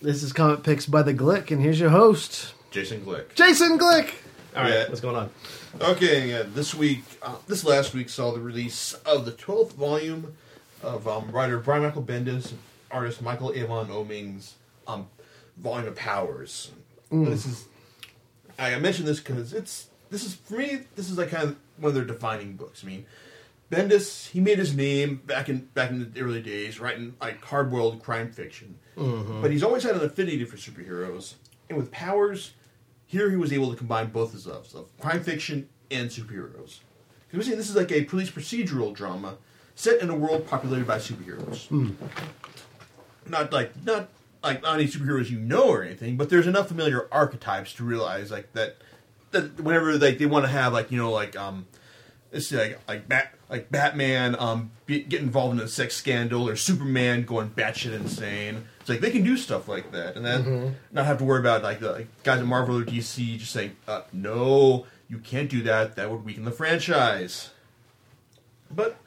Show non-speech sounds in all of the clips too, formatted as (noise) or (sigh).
This is Comic Picks by the Glick, and here's your host, Jason Glick. Jason Glick. All right, Yeah. what's going on? Okay, yeah, this week, uh, this last week saw the release of the 12th volume of um, writer Brian Michael Bendis, artist Michael Avon Oeming's um, volume of Powers. This is, I I mentioned this because it's, this is, for me, this is like kind of one of their defining books. I mean, Bendis, he made his name back in back in the early days, writing like hard-boiled crime fiction. But he's always had an affinity for superheroes, and with Powers, here he was able to combine both his loves of crime fiction and superheroes. Because we're saying this is like a police procedural drama set in a world populated by superheroes. Not like not like not any superheroes you know or anything, but there's enough familiar archetypes to realize like that that whenever like they want to have like you know like um it's like like Bat like Batman um be, get involved in a sex scandal or Superman going batshit insane. It's like they can do stuff like that and then not have to worry about like the like, guys at Marvel or DC just saying uh, no you can't do that that would weaken the franchise. But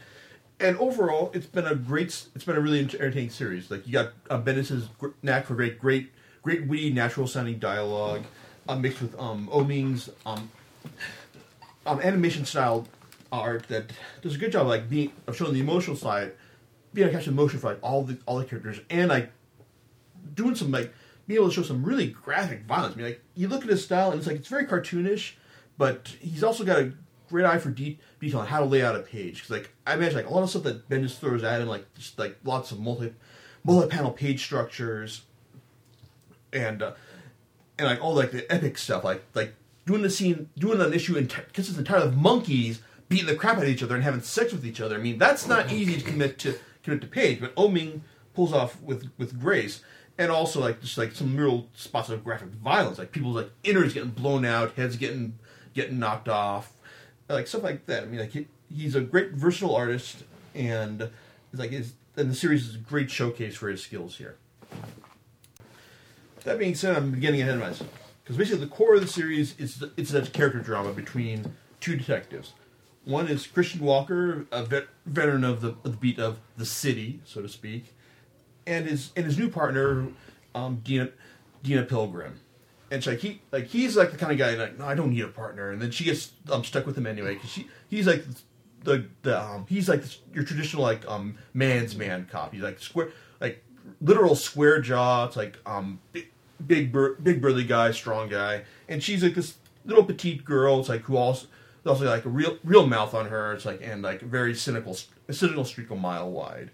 and overall, it's been a great, it's been a really entertaining series. Like you got uh, Bendis's knack for great, great, great witty, natural sounding dialogue, uh, mixed with um, Oeming's um, um, animation style art that does a good job, like being of showing the emotional side, being able to catch the emotion for like all the all the characters, and like doing some like being able to show some really graphic violence. I mean, like you look at his style, and it's like it's very cartoonish, but he's also got a great eye for de- detail on how to lay out a page. Because like I imagine like a lot of stuff that Ben just throws at him, like just like lots of multi multi panel page structures, and uh, and like all like the epic stuff, like like doing the scene, doing an issue in because it's entirely of monkeys beating the crap out of each other and having sex with each other. I mean, that's not easy to commit to commit to page, but oh Oeming pulls off with with grace. And also like just like some real spots of graphic violence, like people's like innards getting blown out, heads getting getting knocked off, like stuff like that. I mean, like he, he's a great versatile artist, and it's like his and the series is a great showcase for his skills here. That being said, I'm getting ahead of myself because basically the core of the series is it's a character drama between two detectives. One is Christian Walker, a vet, veteran of the, of the beat of the city, so to speak, and his and his new partner, um, Dina Dina Pilgrim. And so like he like he's like the kind of guy like no I don't need a partner. And then she gets um, stuck with him anyway because she he's like the the um, he's like your traditional like um man's man cop. He's like square like literal square jaw it's like um big big, bur- big burly guy strong guy. And she's like this little petite girl it's like who also also like a real real mouth on her it's like and like very cynical a cynical streak a mile wide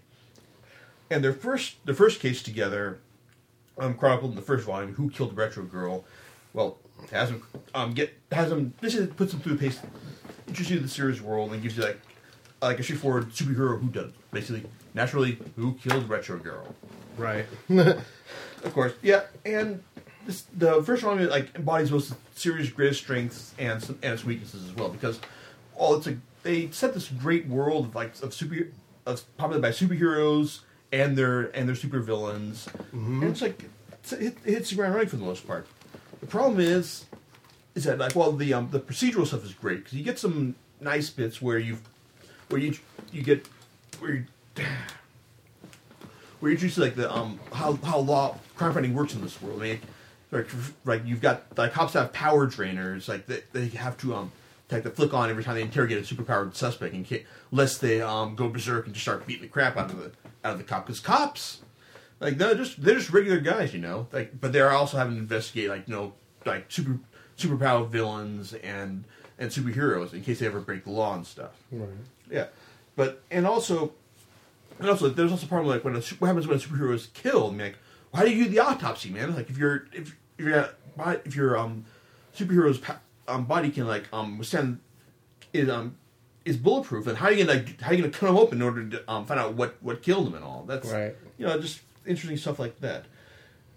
and their first their first case together um, chronicled in the first volume, "Who Killed Retro Girl." Well, has him um, get has him this is puts him through the pace, introduces you to the series world, and gives you like like a straightforward superhero who done basically naturally who killed Retro Girl. Right. (laughs) Of course, yeah, and this, the first volume like embodies most series' greatest strengths and some, and its weaknesses as well because well, it's a they set this great world of like of super of populated by superheroes and their and their supervillains, and it's like it's, it, it hits the ground running for the most part. The problem is, is that like well the um the procedural stuff is great because you get some nice bits where you where you you get where you, (sighs) where you introduce like the um how how law crime fighting works in this world. I mean, like like you've got like cops have power drainers, like they, they have to um take the flick on every time they interrogate a superpowered suspect, in case lest they um go berserk and just start beating the crap out of the out of the cop. Because cops, like they're just they're just regular guys, you know. Like, but they're also having to investigate like you know like super superpowered villains and and superheroes in case they ever break the law and stuff. Right. Yeah, but and also, and also, there's also a problem like when a, what happens when a superhero is killed. I mean, like, how do you do the autopsy, man? Like, if you're if if you're if your um superhero's um, body can like um withstand is um is bulletproof, and how are you gonna like, how are you gonna cut him open in order to um, find out what what killed him and all? That's Right. You know, just interesting stuff like that.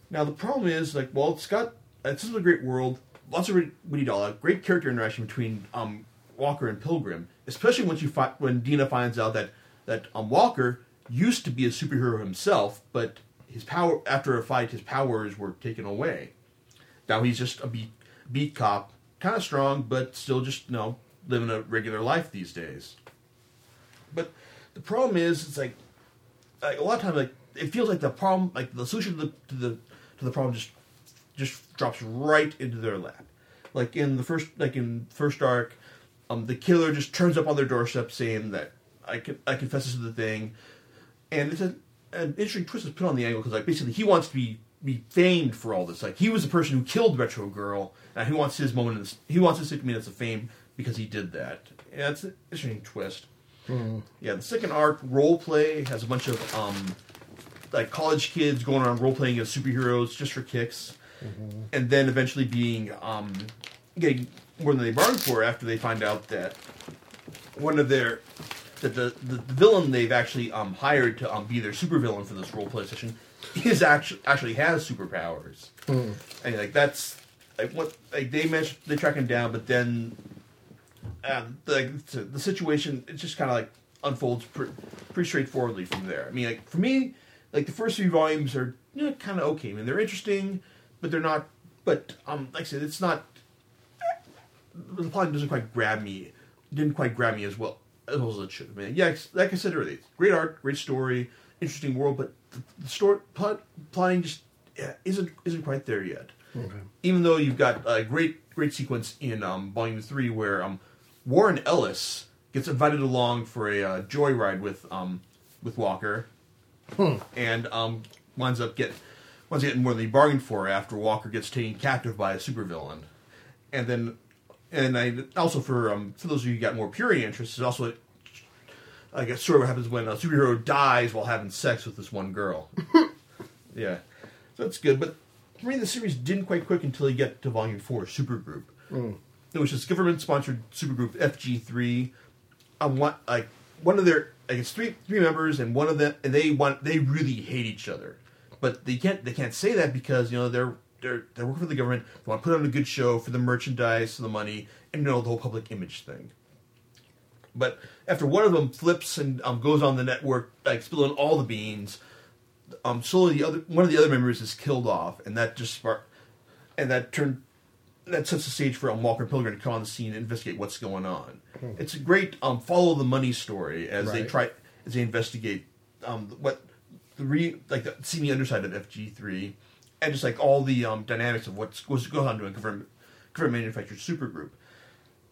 Now the problem is like, well, it's got it's just a great world, lots of witty dialogue, great character interaction between um, Walker and Pilgrim, especially once you fi- when Dina finds out that that um, Walker used to be a superhero himself, but his power after a fight, his powers were taken away. Now he's just a beat beat cop, kind of strong, but still just you know living a regular life these days. But the problem is, it's like like a lot of times, like it feels like the problem, like the solution to the to the, to the problem just just drops right into their lap. Like in the first, like in first arc, um, the killer just turns up on their doorstep saying that I I confess this to the thing, and it's a, an interesting twist is put on the angle because like basically he wants to be be famed for all this. Like he was the person who killed Retro Girl, and he wants his moment. In this, he wants his six minutes of fame because he did that. Yeah, it's an interesting twist. Yeah, the second arc role play has a bunch of um, like college kids going around role playing as superheroes just for kicks, and then eventually being um, getting more than they bargained for after they find out that one of their that the, the, the villain they've actually um, hired to um, be their supervillain for this role play session is actually actually has superpowers, and like that's like what like they mentioned they track him down, but then the the, the situation it just kind of like unfolds pre- pretty straightforwardly from there. I mean, like for me, like the first three volumes are you know, kind of okay. I mean, they're interesting, but they're not. But um, like I said, it's not. The plot doesn't quite grab me. Didn't quite grab me as well as well as it should. I mean, yeah, it's- like I said earlier, great art, great story, interesting world, but the, the story plot plotting just yeah, isn't isn't quite there yet Okay. even though you've got a great great sequence in um, volume three where um, Warren Ellis gets invited along for a uh, joyride with um, with Walker, and um, winds up get winds up getting more than he bargained for after Walker gets taken captive by a supervillain, and then and I also for um, for those of you who got more purity interests, it's also guess sort of what happens when a superhero dies while having sex with this one girl. (laughs) yeah, so that's good, but for me, the series didn't quite click until you get to volume four, Supergroup, which is government-sponsored supergroup FG3. Um, one, like one of their, like it's three three members, and one of them, and they want they really hate each other, but they can't they can't say that because you know they're they're they're working for the government. They want to put on a good show for the merchandise, for the money, and you know the whole public image thing. But after one of them flips and um, goes on the network, like spilling all the beans, um, slowly the other one of the other members is killed off, and that just spark, and that turned that sets the stage for um, Walker Pilgrim to come on the scene and investigate what's going on. It's a great um, follow the money story as they try as they investigate um, what the re like the seamy underside of FG three, and just like all the um, dynamics of what's going on to a government government manufactured supergroup.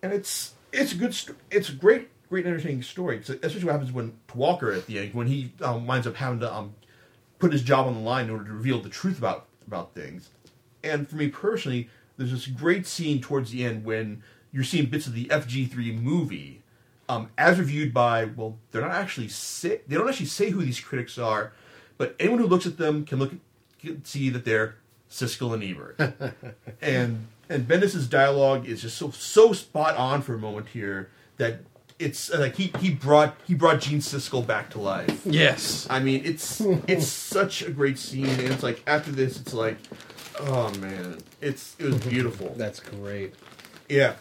And it's it's a good it's a great great entertaining story. It's especially what happens when to Walker at the end when he um, winds up having to um, put his job on the line in order to reveal the truth about about things. And for me personally there's this great scene towards the end when you're seeing bits of the FG3 movie um, as reviewed by well they're not actually say they don't actually say who these critics are but anyone who looks at them can look can see that they're Siskel and Ebert (laughs) and and Bendis's dialogue is just so so spot on for a moment here that it's uh, like he he brought he brought Gene Siskel back to life. Yes. I mean, it's it's such a great scene, and it's like after this, it's like, oh man, it's it was (laughs) beautiful. That's great. Yeah,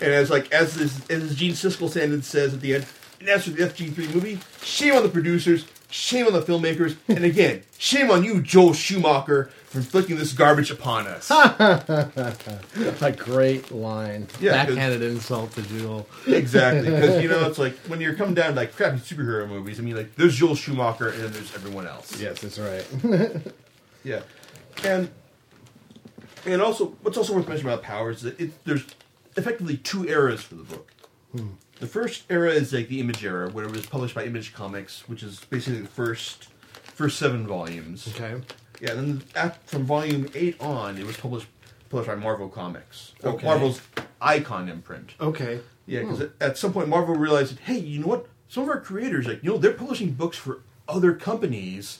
and as like as this as Gene Siskel says at the end, and as for the FG3 movie, shame on the producers, shame on the filmmakers, and again, shame on you, Joel Schumacher, for inflicting this garbage upon us. (laughs) A great line. Yeah, Backhanded insult to Joel. exactly, because you know it's (laughs) like when you're coming down to like crappy superhero movies. I mean, like there's Joel Schumacher and then there's everyone else. Yes, that's right. (laughs) Yeah, and and also what's also worth mentioning about Powers is that it, there's effectively two eras for the book. Hmm. The first era is like the Image era, where it was published by Image Comics, which is basically the first first seven volumes. okay. Yeah, then at, from volume eight on, it was published published by Marvel Comics, or Okay. Marvel's Icon imprint. Okay. Yeah, because at, hmm. at some point Marvel realized, hey, you know what? Some of our creators, like, you know, they're publishing books for other companies,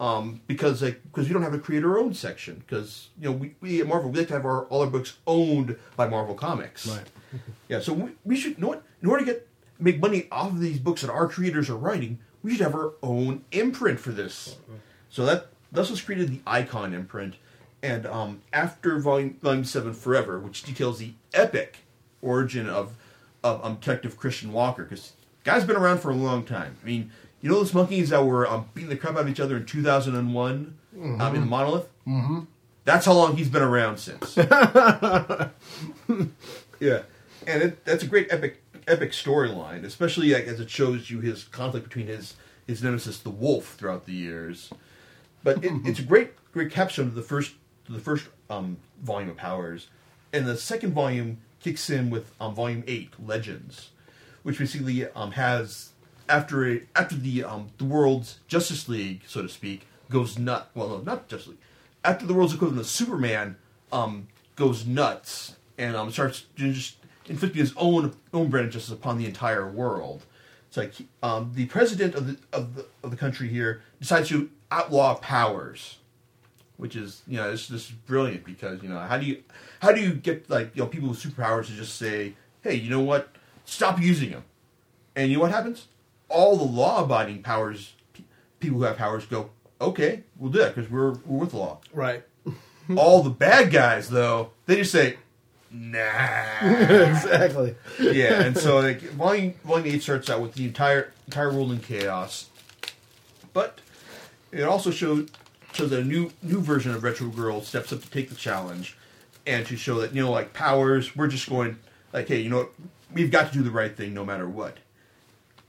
um, because like because we don't have a creator-owned section. Because you know, we, we at Marvel we like to have our all our books owned by Marvel Comics. Right. (laughs) Yeah, so we, we should you know what? In order to get make money off of these books that our creators are writing, we should have our own imprint for this. So that thus was created the Icon imprint, and um, after volume volume seven, Forever, which details the epic origin of of um, Detective Christian Walker, because guy's been around for a long time. I mean, you know those monkeys that were um, beating the crap out of each other in two thousand and one um, in the Monolith. Mm-hmm. That's how long he's been around since. (laughs) yeah, and it, that's a great epic epic storyline, especially like, as it shows you his conflict between his his nemesis, the Wolf, throughout the years. But it, (laughs) it's a great great capstone to the first the first um, volume of Powers, and the second volume kicks in with um, volume eight, Legends, which basically um, has after after the um, the world's Justice League, so to speak, goes nut. Well, no, not Justice League. After the world's equivalent of Superman um, goes nuts and um, starts just inflicting his own own brand of justice upon the entire world. It's like um, the president of the, of the of the country here decides to outlaw powers, which is you know this this is brilliant because you know how do you how do you get like you know people with superpowers to just say hey you know what stop using them, and you know what happens? All the law abiding powers people who have powers go okay we'll do that because we're we're with law. Right. (laughs) All the bad guys though they just say nah (laughs) exactly. yeah, and so like volume volume eight starts out with the entire entire world in chaos, but it also shows shows that a new new version of Retro Girl steps up to take the challenge, and to show that you know like powers we're just going like hey you know what we've got to do the right thing no matter what,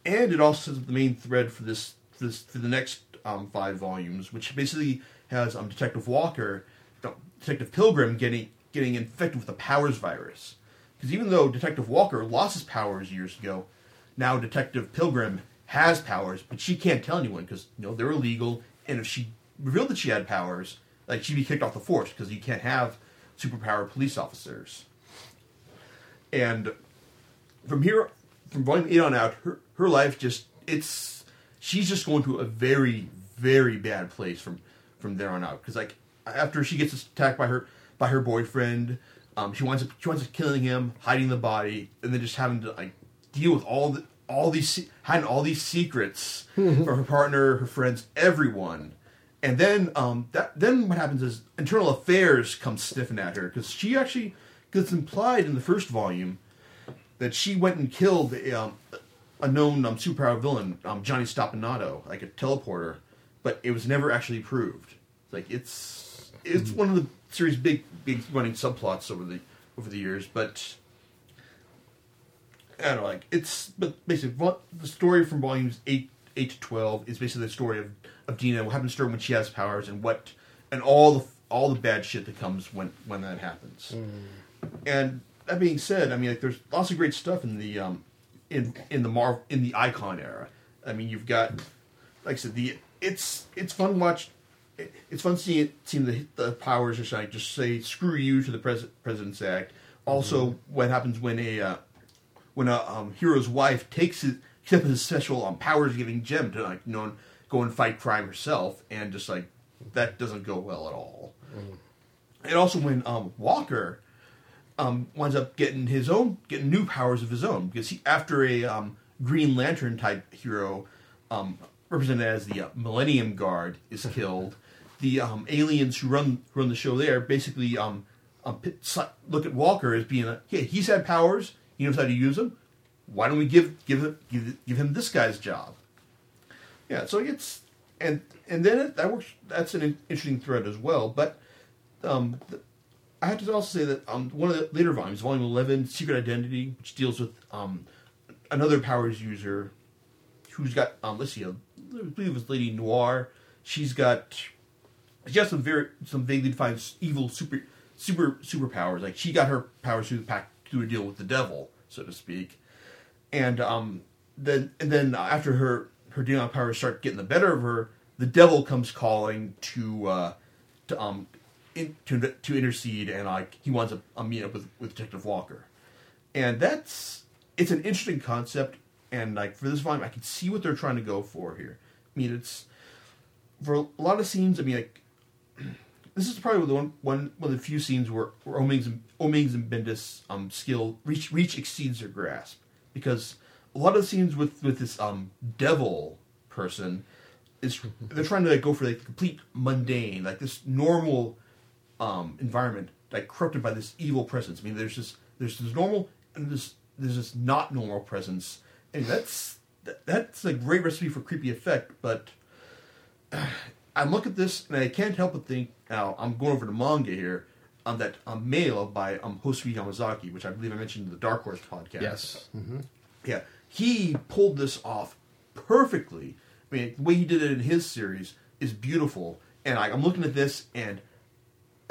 and it also sets up the main thread for this for this for the next um, five volumes, which basically has um, Detective Walker, Detective Pilgrim getting getting infected with the powers virus. Because even though Detective Walker lost his powers years ago, now Detective Pilgrim has powers, but she can't tell anyone because you know they're illegal. And if she revealed that she had powers, like she'd be kicked off the force because you can't have superpowered police officers. And from here, from volume eight on out, her her life just it's she's just going to a very very bad place from from there on out. Because like after she gets attacked by her by her boyfriend um, she winds up she winds up killing him hiding the body and then just having to like deal with all the all these hiding all these secrets (laughs) from her partner her friends everyone. And then um that then what happens is internal affairs comes sniffing at her because she actually gets implied in the first volume that she went and killed a, um, a known um, superpower villain, um, Johnny Stompanato, like a teleporter, but it was never actually proved. It's Like it's it's one of the series' big big running subplots over the over the years, but I don't know, like it's but basically the story from volumes eight eight to twelve is basically the story of of Dina, what happens to her when she has powers, and what and all the all the bad shit that comes when when that happens. And that being said, I mean, like, there's lots of great stuff in the um, in in the Marvel in the Icon era. I mean, you've got, like I said, the it's it's fun watch. it- It's fun seeing it, seeing the the powers just like just say screw you to the pres- President's Act. Also, what happens when a uh, when a um, hero's wife takes his takes his special um, powers giving gem to like you know go and fight crime herself, and just like that doesn't go well at all. And also when um, Walker um, winds up getting his own, getting new powers of his own because he, after a um, Green Lantern type hero, um, represented as the uh, Millennium Guard, is (laughs) killed, the um, aliens who run run the show there basically um, um, look at Walker as being a, yeah, he's had powers, he knows how to use them. Why don't we give give him give, give him this guy's job? Yeah, so it's and and then it, that works. That's an interesting thread as well. But um, the, I have to also say that um, one of the later volumes, Volume Eleven, Secret Identity, which deals with um, another powers user who's got um, let's see, I believe it was Lady Noir. She's got she has some very some vaguely defined evil super super superpowers. Like she got her powers through the pack through a deal with the devil, so to speak. And um, then and then after her her demon powers start getting the better of her, the devil comes calling to uh, to um in, to to intercede, and like he wants a, a meet up with with Detective Walker, and that's it's an interesting concept. And like for this volume, I can see what they're trying to go for here. I mean, it's for a lot of scenes. I mean, like (clears throat) this is probably the one one one of the few scenes where, where Omeg's and Omeg's and Bendis um skill reach reach exceeds their grasp because a lot of the scenes with with this um devil person is (laughs) they're trying to like go for like complete mundane like this normal um environment like corrupted by this evil presence. I mean, there's this there's this normal and this there's this not normal presence, and that's that, that's a great recipe for creepy effect, but. (sighs) I look at this and I can't help but think. Now I'm going over to manga here. On that um, mail by um, Housui Yamazaki, which I believe I mentioned in the Dark Horse podcast. Yes. Yeah, he pulled this off perfectly. I mean, the way he did it in his series is beautiful, and I, I'm looking at this and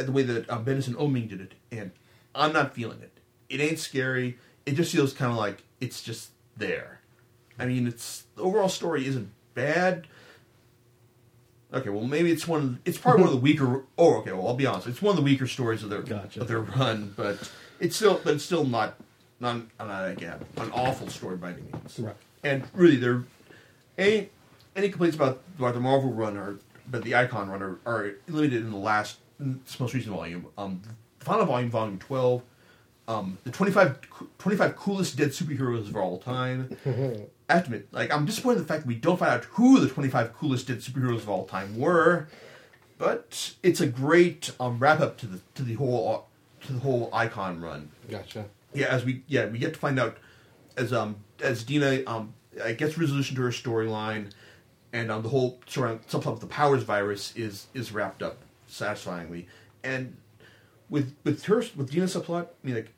the way that uh, Bendis and Oeming did it, and I'm not feeling it. It ain't scary. It just feels kind of like it's just there. I mean, it's the overall story isn't bad. Okay, well maybe it's one. Of, it's probably one of the (laughs) weaker. Oh, okay. Well, I'll be honest. It's one of the weaker stories of their Gotcha. of their run, but it's still, but it's still not, not, not again, an awful story by any means. Right. And really, there any any complaints about about the Marvel run or but the Icon run are, are limited in the last this most recent volume. Um, the final volume, volume twelve. Um, the 25, 25 coolest dead superheroes of all time. (laughs) I have to admit, like I'm disappointed in the fact that we don't find out who the twenty five coolest dead superheroes of all time were, but it's a great um, wrap up to the to the whole to the whole icon run. Gotcha. Yeah, as we yeah we get to find out as um as Dina um uh, gets resolution to her storyline, and um the whole surround subplot of the powers virus is is wrapped up satisfyingly, and with with her with Dina's subplot, I mean like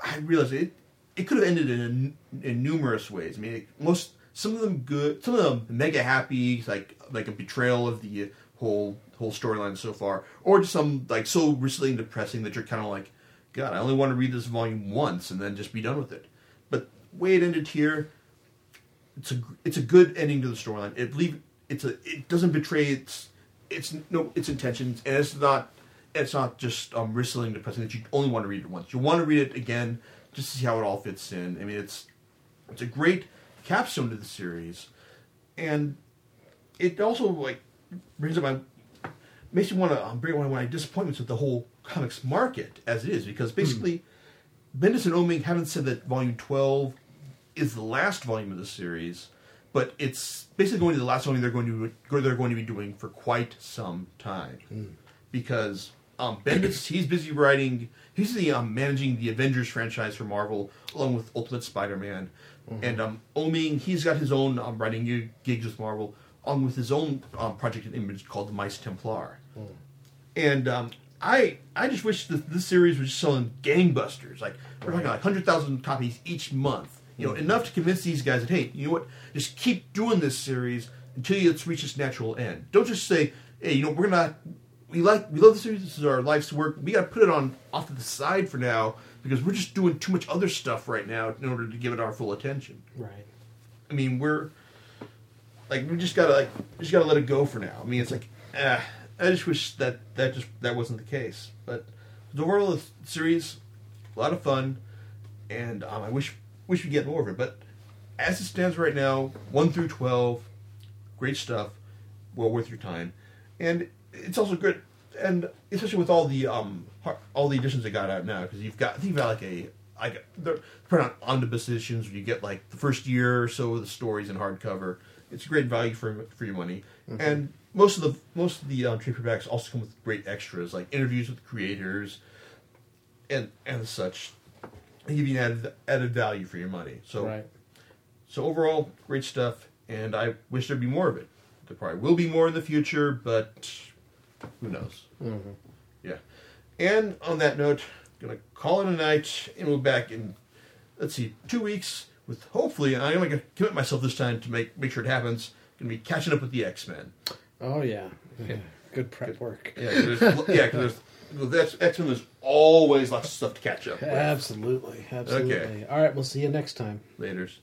I realized it it could have ended in in numerous ways. I mean most some of them good, some of them mega happy, like like a betrayal of the whole whole storyline so far, or just some like so recently depressing that you're kind of like, God, I only want to read this volume once and then just be done with it. But way it ended here, it's a it's a good ending to the storyline. It leave it's a it doesn't betray its its no its intentions, and it's not it's not just um bristling depressing that you only want to read it once. You want to read it again just to see how it all fits in. I mean, it's it's a great capstone to the series, and it also like brings up my makes me want to um, bring up my disappointments with the whole comics market as it is because basically Bendis and Oeming haven't said that volume twelve is the last volume of the series, but it's basically going to be the last volume they're going to they're going to be doing for quite some time. Because um, Bendis he's busy writing he's the um, managing the Avengers franchise for Marvel along with Ultimate Spider-Man. And um, Oeming he's got his own um, writing gig- gigs with Marvel along with his own um, project and image called the Mice Templar. And um, I I just wish that this series was selling gangbusters. Like we're talking like hundred thousand copies each month you know enough to convince these guys that hey you know what just keep doing this series until it's reached its natural end don't just say hey you know we're not we like we love the series. This is our life's work. We got to put it on off to the side for now because we're just doing too much other stuff right now in order to give it our full attention. Right. I mean, we're like we just gotta like just gotta let it go for now. I mean, it's like eh, I just wish that that just that wasn't the case. But the overall of the series, a lot of fun, and um, I wish wish should get more of it. But as it stands right now, one through twelve, great stuff, well worth your time, and it's also good, and especially with all the um all the editions that got out now because you've got I think you've got like a like they're put on omnibus editions where you get like the first year or so of the stories in hardcover. It's a great value for for your money, and most of the most of the um, trade paperbacks also come with great extras like interviews with creators, and and such. Give you an added added value for your money. So right. so overall, great stuff, and I wish there'd be more of it. There probably will be more in the future, but who knows? Mm-hmm. Yeah. And on that note, I'm gonna call it a night, and we'll be back in let's see, two weeks with hopefully. I'm gonna commit myself this time to make make sure it happens. Gonna be catching up with the X Men. Oh yeah. yeah. Good prep work. Yeah, yeah, because there's (laughs) that's X Men. There's always lots of stuff to catch up with. Absolutely. Absolutely. All right. We'll see you next time. Later's.